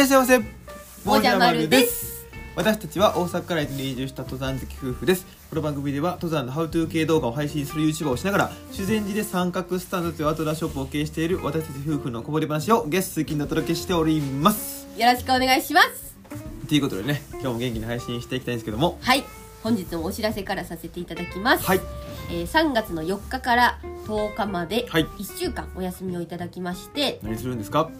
らっしゃいませもじゃまるです。私たちは大阪からに移住した登山好き夫婦です。この番組では登山のハウトゥー系動画を配信する YouTuber をしながら修善寺で三角スタンドというアウトドアショップを経営している私たち夫婦のこぼれ話を月水金でお届けしております。よろしくお願いします。ということでね今日も元気に配信していきたいんですけども。はい。本日のお知らせからさせていただきます、はい。えー3月の4日から10日まではい。1週間お休みをいただきまして、何するんですか？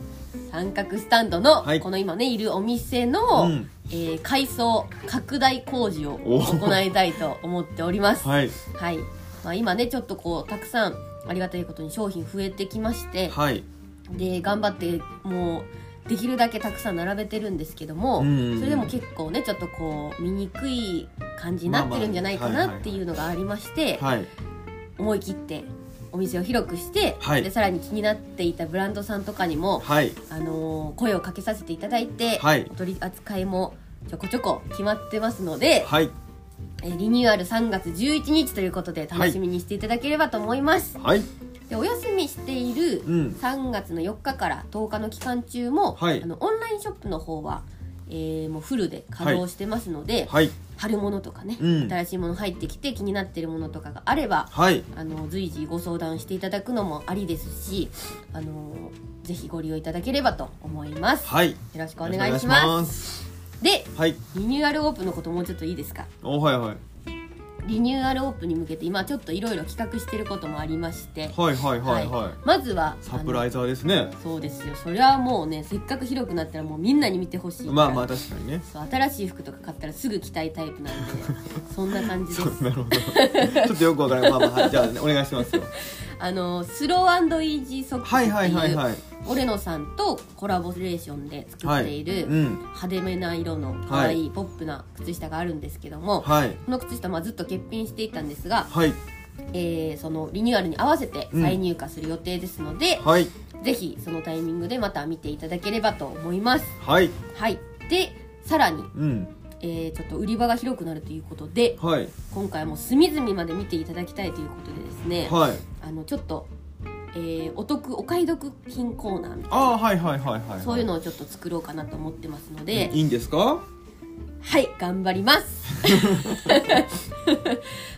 三角スタンドのはい。この今ねいるお店の、うん。えー改装拡大工事をお行いたいと思っております。はい。はい、まあ、今ねちょっとこうたくさんありがたいことに商品増えてきましてはい。で頑張ってもうできるだけたくさん並べてるんですけども、うんそれでも結構ねちょっとこう見にくい感じになってるんじゃないかまあまあなっていうのがありまして、はい。思い切ってお店を広くして、はい。でさらに気になっていたブランドさんとかにも、はい。あのー声をかけさせていただいて、はい。お取り扱いもちょこちょこ決まってますので、はい。えーリニューアル3月11日ということで楽しみにしていただければと思います、はい。でお休みしているうん。3月の4日から10日の期間中も、はい。あのオンラインショップの方は、えーもうフルで稼働してますので、はい。春物とかね、うん。新しいもの入ってきて気になってるものとかがあればはい。あの随時ご相談していただくのもありですしあのぜひご利用いただければと思います、はい。よろしくお願いします。す。ではい。リニューアルオープンのこともうちょっといいですか？おはいはいリニューアルオープンに向けて今ちょっといろいろ企画してることもありまして。はいはいはいはい。まずはサプライズザーですね。そうですよ。それはもうねせっかく広くなったらもうみんなに見てほしいから。まあまあ確かにね。そう新しい服とか買ったらすぐ着たいタイプなんで。そんな感じです。そうなるほど。ちょっとよくわからない。まあまあはい。じゃあお願いしますよあのスローイージーソックスってはいうオレノさんとコラボレーションで作っている、うん。派手めな色の可愛いポップな靴下があるんですけども、はい。この靴下、まあ、ずっと欠品していたんですが、はい。えーそのリニューアルに合わせて再入荷する予定ですので、はい。ぜひそのタイミングでまた見ていただければと思います。はい。はい。でさらに、うんえーちょっと売り場が広くなるということではい。今回も隅々まで見ていただきたいということでですね、はい。あのちょっと、えーお得お買い得品コーナーみたいなああはいはいはいはいそういうのをちょっと作ろうかなと思ってますので、いいんですか？はい頑張ります。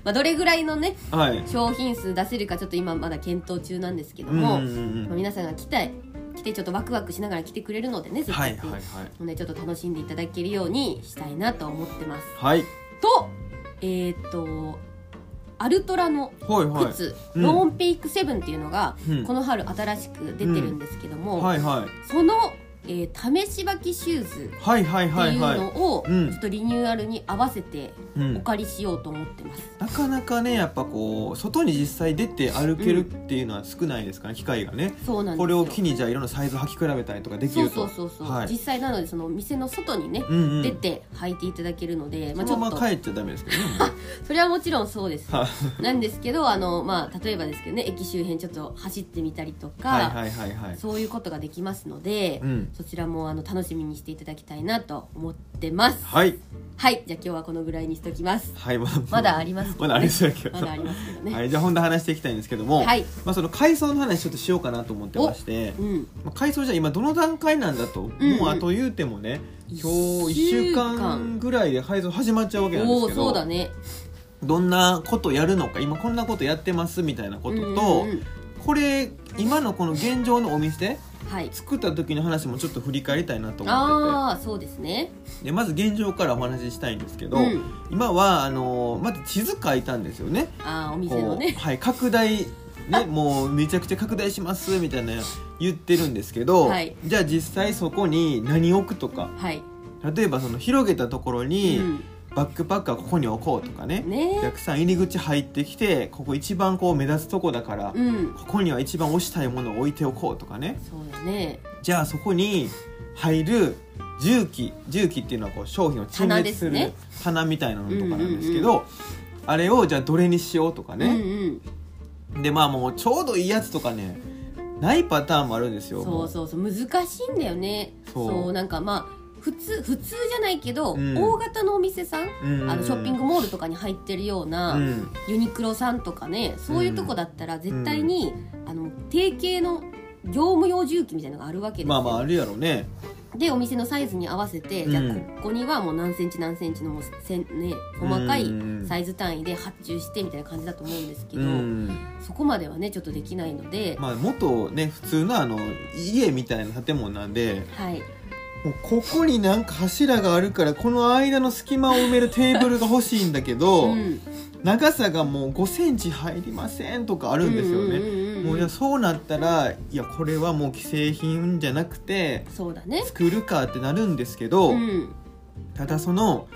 まあどれぐらいのねはい。商品数出せるかちょっと今まだ検討中なんですけども、皆さんが来たい来てちょっとワクワクしながら来てくれるのでねせっかく、はいはいはい。のでちょっと楽しんでいただけるようにしたいなと思ってます。はい。とえーっとアルトラのはいはい。靴、うん。ローンペイクセブンっていうのが、うん。この春新しく出てるんですけども、はいはい。その、えー試し履きシューズはいはいってはい。いうはいのをうんちょっとリニューアルに合わせてうん。お借りしようと思ってます、なかなかねやっぱこう外に実際出て歩けるっていうのは少ないですから、機会がね。そうなんですよ。これを機にじゃあいろんなサイズ履き比べたりとかできそうると。そうそうそう、はい。実際なのでその店の外にね、うんうん。出て履いていただけるので、まあ、ちそのょっとまま帰っちゃダメですけどね。それはもちろんそうです。はい。なんですけどあの、まあ、例えばですけどね駅周辺ちょっと走ってみたりとか、はいはいはいはい。そういうことができますので、うんそちらもあの楽しみにしていただきたいなと思ってます。はい。はい。じゃあ今日はこのぐらいにしときます。はいままだありますけどね。まだありそうやけど。まだありますけどね。はい、じゃあ本題話していきたいんですけども、はい。まあ、その改装の話ちょっとしようかなと思ってまして、うん。まあ、改装じゃ今どの段階なんだと、うんもうあと言うてもね今日1一週週間間ぐらいで改装始まっちゃうわけなんですけどそうだね。どんなことやるのか今こんなことやってますみたいなことと、うんうんうんこれ今のこの現状のお店はい。作った時の話もちょっと振り返りたいなと思っああそうですね。ててでまず現状からお話ししたいんですけど、うん。今はあのまず地図書いたんですよね。ああお店のね。はい、拡大ねもうめちゃくちゃ拡大しますみたいな言ってるんですけど、はい。じゃあ実際そこに何置くとか。はい、例えばその広げたところに、うん、バックパックはここに置こうとかね。ね。お客さん入り口入ってきてここ一番こう目立つとこだから、うん。ここには一番推したいものを置いておこうとかね。そうだね。じゃあそこに入る重機重機っていうのはこう商品を陳列する棚ね。みたいなのとかなんですけど、あれをじゃあどれにしようとかうんね、うん。でまあもうちょうどいいやつとかねないパターンもあるんですよ。そうそうそう。難しいんだよね。そうなんかまあ普通普通じゃないけど、うん。大型のお店さん、うん。あのショッピングモールとかに入ってるような、うん。ユニクロさんとかねそういうとこだったら絶対に、あの定型の業務用重機みたいなのがあるわけですよ、まあまああるやろうね。でお店のサイズに合わせて、うん。じゃあここにはもう何センチ何センチのもうせん、ね、細かいうん。サイズ単位で発注してみたいな感じだと思うんですけうど、ん。そこまではねちょっとできないので、まあ元ね普通のあの家みたいな建物なんではいもうここになんか柱があるからこの間の隙間を埋めるテーブルが欲しいんだけど、うん、長さがもう5センチ入りませんとかあるんですよね、もういやそうなったらいやこれはもう既製品じゃなくてそうだね。作るかってなるんですけど、うん。ただその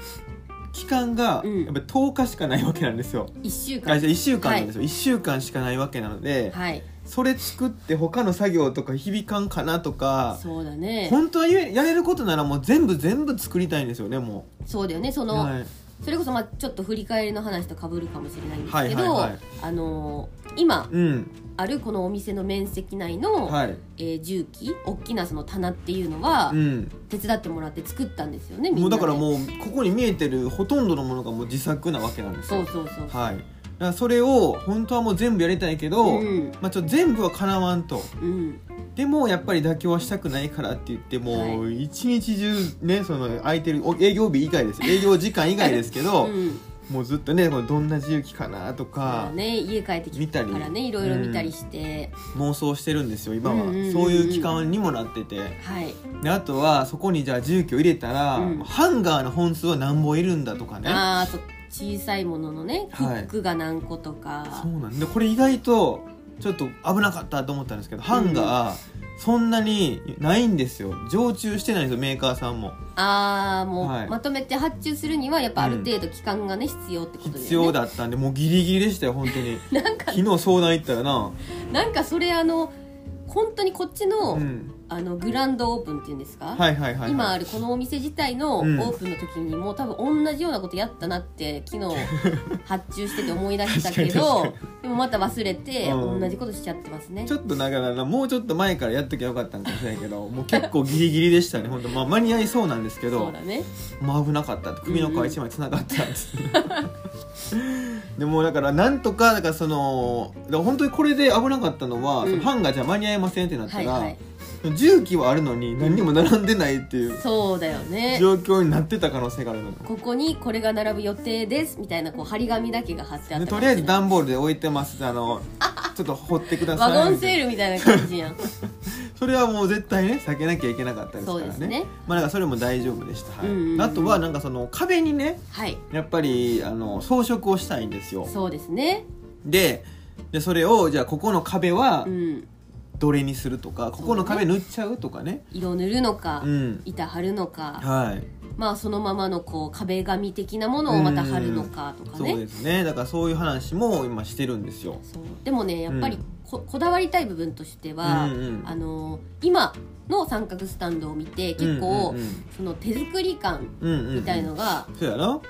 期間がうん。やっぱり10日しかないわけなんですよ、1週あ間じゃあ1週間なんですよ、1週間しかないわけなので、はいそれ作って他の作業とか響かんかなとかそうだね。本当はややれることならもう全部全部作りたいんですよねもそうだよね。そうの、はい。それこそまあちょっと振り返りの話とかぶるかもしれないんですけど、はいはいはい。あのー今うん。あるこのお店の面積内の、はい。えー重機大きなその棚っていうのは、うん。手伝ってもらって作ったんですよねもうだからもうここに見えてるほとんどのものがもう自作なわけなんですよ。そうそうそうはい。だからそれを本当はもう全部やりたいけど、うん。まあ、ちょっと全部はかなわんと。うん。でもやっぱり妥協はしたくないからって言ってもはう一日中ねその空いてるお営業日以外です。営業時間以外ですけど、うん。もうずっとねどんな重機かなとかだね家帰ってきたりからねいろいろ見たりして、妄想してるんですよ今は、うんうんうんうん。そういう期間にもなってて。はい。であとはそこにじゃあ重機を入れたら、うん。ハンガーの本数は何本いるんだとかね。ああそう小さいもののねフはい。ックが何個とか、そうなん。でこれ意外とちょっと危なかったと思ったんですけど、ハンガーそんなにないんですよ。常駐してないんですよメーカーさんも。ああもう、はい。まとめて発注するにはやっぱある程度期間がね、必要ってことだよね。必要だったんでもうギリギリでしたよ本当に。なんか昨日相談行ったらな、なんかそれあの本当にこっちの,、うん、あのグランドオープンっていうんですか、はいはいはい、はい、今あるこのお店自体のオうん。ープンの時にも多分同じようなことやったなって昨日 発注してて思い出したけどにでもまた忘れてうん。同じことしちゃってますね。ちょっとだからなもうちょっと前からやっときゃよかったんかもしれないけどもう結構ギリギリでしたね。本当まあ間に合いそうなんですけどそうだね。もう危なかった首の皮一枚つながったんです、でもだからなんとかだからそのだから本当にこれで危なかったのは、うん。そのハンガーじゃ間に合いませんってなったら、はいはい重機はあるのに何にも並んでないっていうそうだよね。状況になってた可能性があるの。よここにこれが並ぶ予定ですみたいなこう張り紙だけが貼ってあったでとりあえず段ボールで置いてます。あの ちょっと掘ってください。ワゴンセールみたいな感じやん。それはもう絶対ね避けなきゃいけなかったですからね。そうですね。まあなんかそれも大丈夫でした、はい。うんうんうん。あとはなんかその壁にねはい。やっぱりあの装飾をしたいんですよ。そうですね。ででそれをじゃあここの壁はうんどれにするとか、ここの壁塗っちゃうとかね。色塗るのか、うん。板貼るのかはい。まあそのままのこう壁紙的なものをまた貼るのかとかね、そうですね。だからそういう話も今してるんですよ。そう。でもねやっぱりうん。こ,、こだわりたい部分としては、うんうんあの今の三角スタンドを見て結構、うんうん。その手作り感うんうんうん。みたいのが、そうやな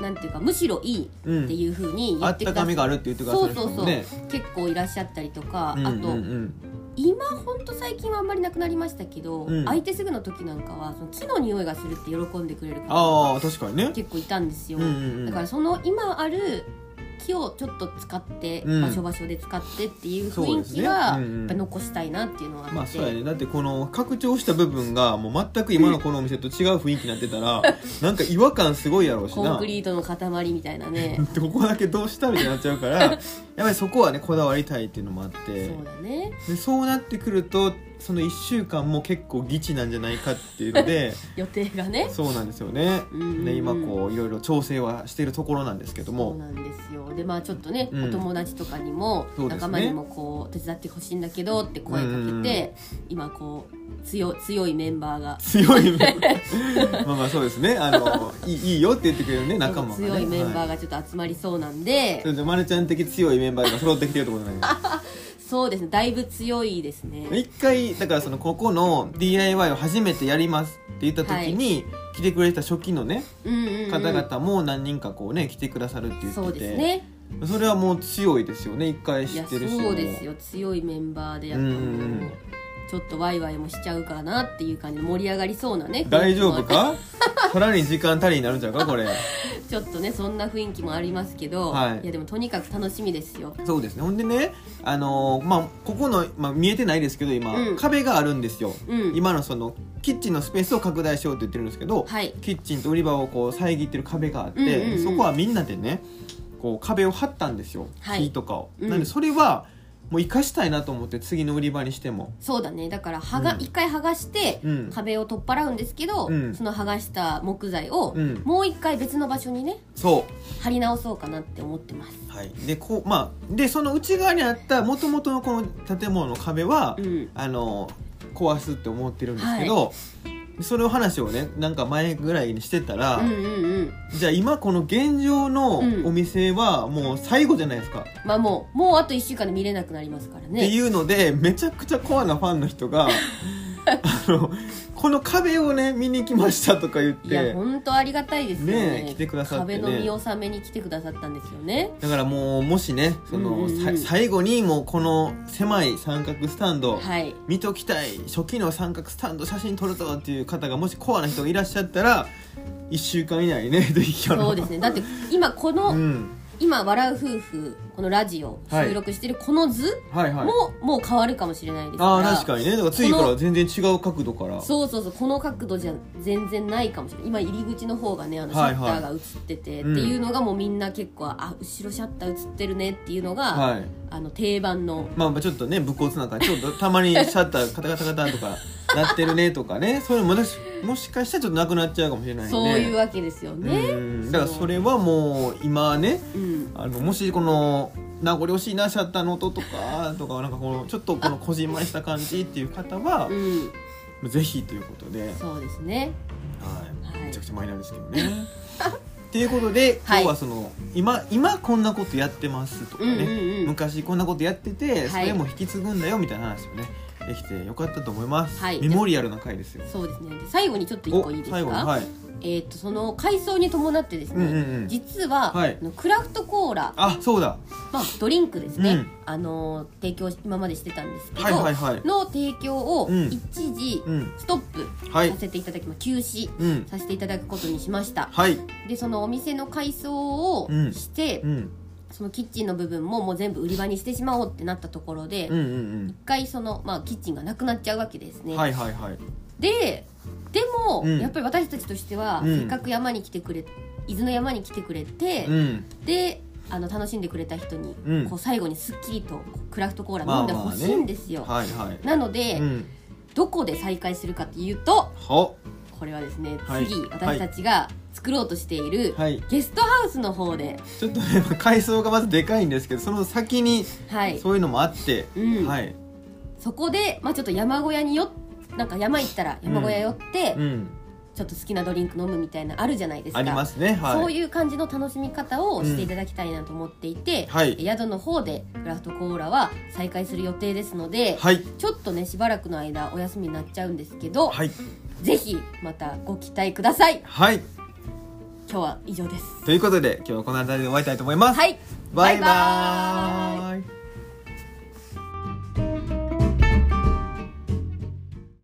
なんていうかむしろいいっていうふうに言あっくださってたかみがあるって言ってくださる人そうそうそう、結構いらっしゃったりとか、うんうんあとうん今ほんと最近はあんまりなくなりましたけど、うん。空いてすぐの時なんかはその木の匂いがするって喜んでくれる方ああ確かにね。結構いたんですよ、うんうんうん。だからその今ある木をちょっと使って、うん。場所場所で使ってっていう雰囲気はうんうん。やっぱ残したいなっていうのはあって、まあそうやね。だってこの拡張した部分がもう全く今のこのお店と違う雰囲気になってたら なんか違和感すごいやろうしな。コンクリートの塊みたいなね。で ここだけどうしたみたいになっちゃうからやっぱりそこはねこだわりたいっていうのもあって。そうだね。でそうなってくるとその1週間も結構ギチなんじゃないかっていうので 予定がね。そうなんですよね。うん。で今こういろいろ調整はしてるところなんですけどそうもなんですよ。でまあちょっとね、うん。お友達とかにも、仲間にもこう手伝ってほしいんだけどって声かけて、今こう強強いメンバーが。強いメンバー。まあまあそうですね。あのいいいいよって言ってくれるね仲間がね。強いメンバーはい。がちょっと集まりそうなんで、それでまるちゃん的強いメンバーが揃ってきてるところなんで そうですね。だいぶ強いですね。一回だからそのここの DIY を初めてやりますって言った時に、来てくれた初期のね方々も何人かこうね来てくださるって言ってて。そうですね。それはもう強いですよね。一回知ってるしそうですよ。強いメンバーでやっぱもう、うんうんうんちょっとワイワイもしちゃうかなっていう感じで盛り上がりそうなね大丈夫か？さらに時間足りになるんちゃうかこれ。ちょっとねそんな雰囲気もありますけど、はいやでもとにかく楽しみですよ。そうですね。ほんでねあのーまあここの、まあ、見えてないですけど今、うん。壁があるんですよ、うん。今のそのキッチンのスペースを拡大しようって言ってるんですけど、はい。キッチンと売り場をこう遮ってる壁があって、うんうんうん。そこはみんなでねこう壁を張ったんですよ、はい。木とかを、うん。なんでそれはもう生かしたいなと思って次の売り場にしても。そうだね。だから剥が、うん。一回剥がして、うん。壁を取っ払うんですけど、うん。その剥がした木材を、うん。もう一回別の場所にねそ貼り直そうかなって思ってます。うはい。でこうまあでその内側にあったもともとのこの建物の壁は、うん。あの壊すって思ってるんですけど、それを話をねなんか前ぐらいにしてたら、うんうんうん。じゃあ今この現状のうん。お店はもう最後じゃないですか、まあもうもうあと1週間で見れなくなりますからってねいうのでめちゃくちゃコアなファンの人が あのこの壁をね見に来ましたとか言っいやて本当ありがたいですよね。来てくださってね。壁の見納めに来てくださったんですよね。だからもうもしねその、うんうん最後にもうこの狭い三角スタンド、はい。見ときたい初期の三角スタンド写真撮るぞっていう方がもしコアな人がいらっしゃったら1週間以内にねぜひそうですね。だって今この、うん今笑う夫婦このラジオはい収録してるこの図はいはい。も、もう変わるかもしれないですから。ああ確かにね。だから次から全然違う角度から。そうそうそうこの角度じゃ全然ないかもしれない。今入り口の方がねあのシャはい。はいッターが映ってて、うん。っていうのがもうみんな結構あ後ろシャッター映ってるねっていうのが、はい。あの定番の。まあまあちょっとね武骨な感じ。ちょっとたまにシャッターカタカタカタとかなってるねとかね。そういうのももしもしかしたらちょっとなくなっちゃうかもしれないんでそういうわけですよね。うん。だからそれはもう今ねうん。あのもしこの名残惜しいなシャッターの音とかとかなんかこのちょっとこのこじんまりした感じっていう方はう、ん。ぜひということで、そうですね。はい、はい。めちゃくちゃマイナーですけどね。っていうことで今 はい。日はその、今今こんなことやってますとかね、昔こんなことやっててはい。それも引き継ぐんだよみたいな話をねできてよかったと思います、はい。メモリアルな回ですよ。そうですね。で最後にちょっと一個いいですか？はい。えー、とその改装に伴ってですね、うんうんうん。実は、はい。クラフトコーラ、あそうだ。まあ、ドリンクですね、うん。あの提供今までしてたんですけど、はいはいはい。の提供をうん。一時うん。ストップはい。させていただきます、休止うん。させていただくことにしました。はい。でそのお店の改装をうん。して、うんそのキッチンの部分ももう全部売り場にしてしまおうってなったところで、うんうん一回その、まあ、キッチンがなくなっちゃうわけですね、うんはいはいはい。ででも、うん。やっぱり私たちとしては、うん。せっかく山に来てくれ伊豆の山に来てくれて、うん。であの楽しんでくれた人に、うん。こう最後にすっきりとこうクラフトコーラ飲んでほしいんですよ、はいはい。なので、うん。どこで再開するかっていうとはこれはですね、はい。次私たちが作ろうとしている、はい。ゲストハウスの方で。ちょっとね階層がまずでかいんですけどその先にはい。そういうのもあって、うん。はい。そこで、まあ、ちょっと山小屋によなんか山行ったら山小屋寄って、うん。ちょっと好きなドリンク飲むみたいなあるじゃないですか。ありますねはい。そういう感じの楽しみ方をしていただきたいなと思っていて、はい。宿の方でクラフトコーラは再開する予定ですので、はい。ちょっとねしばらくの間お休みになっちゃうんですけど、はい。ぜひまたご期待ください。はい今日は以上です。ということで今日はこの辺りで終わりたいと思います、はい。バイバーイ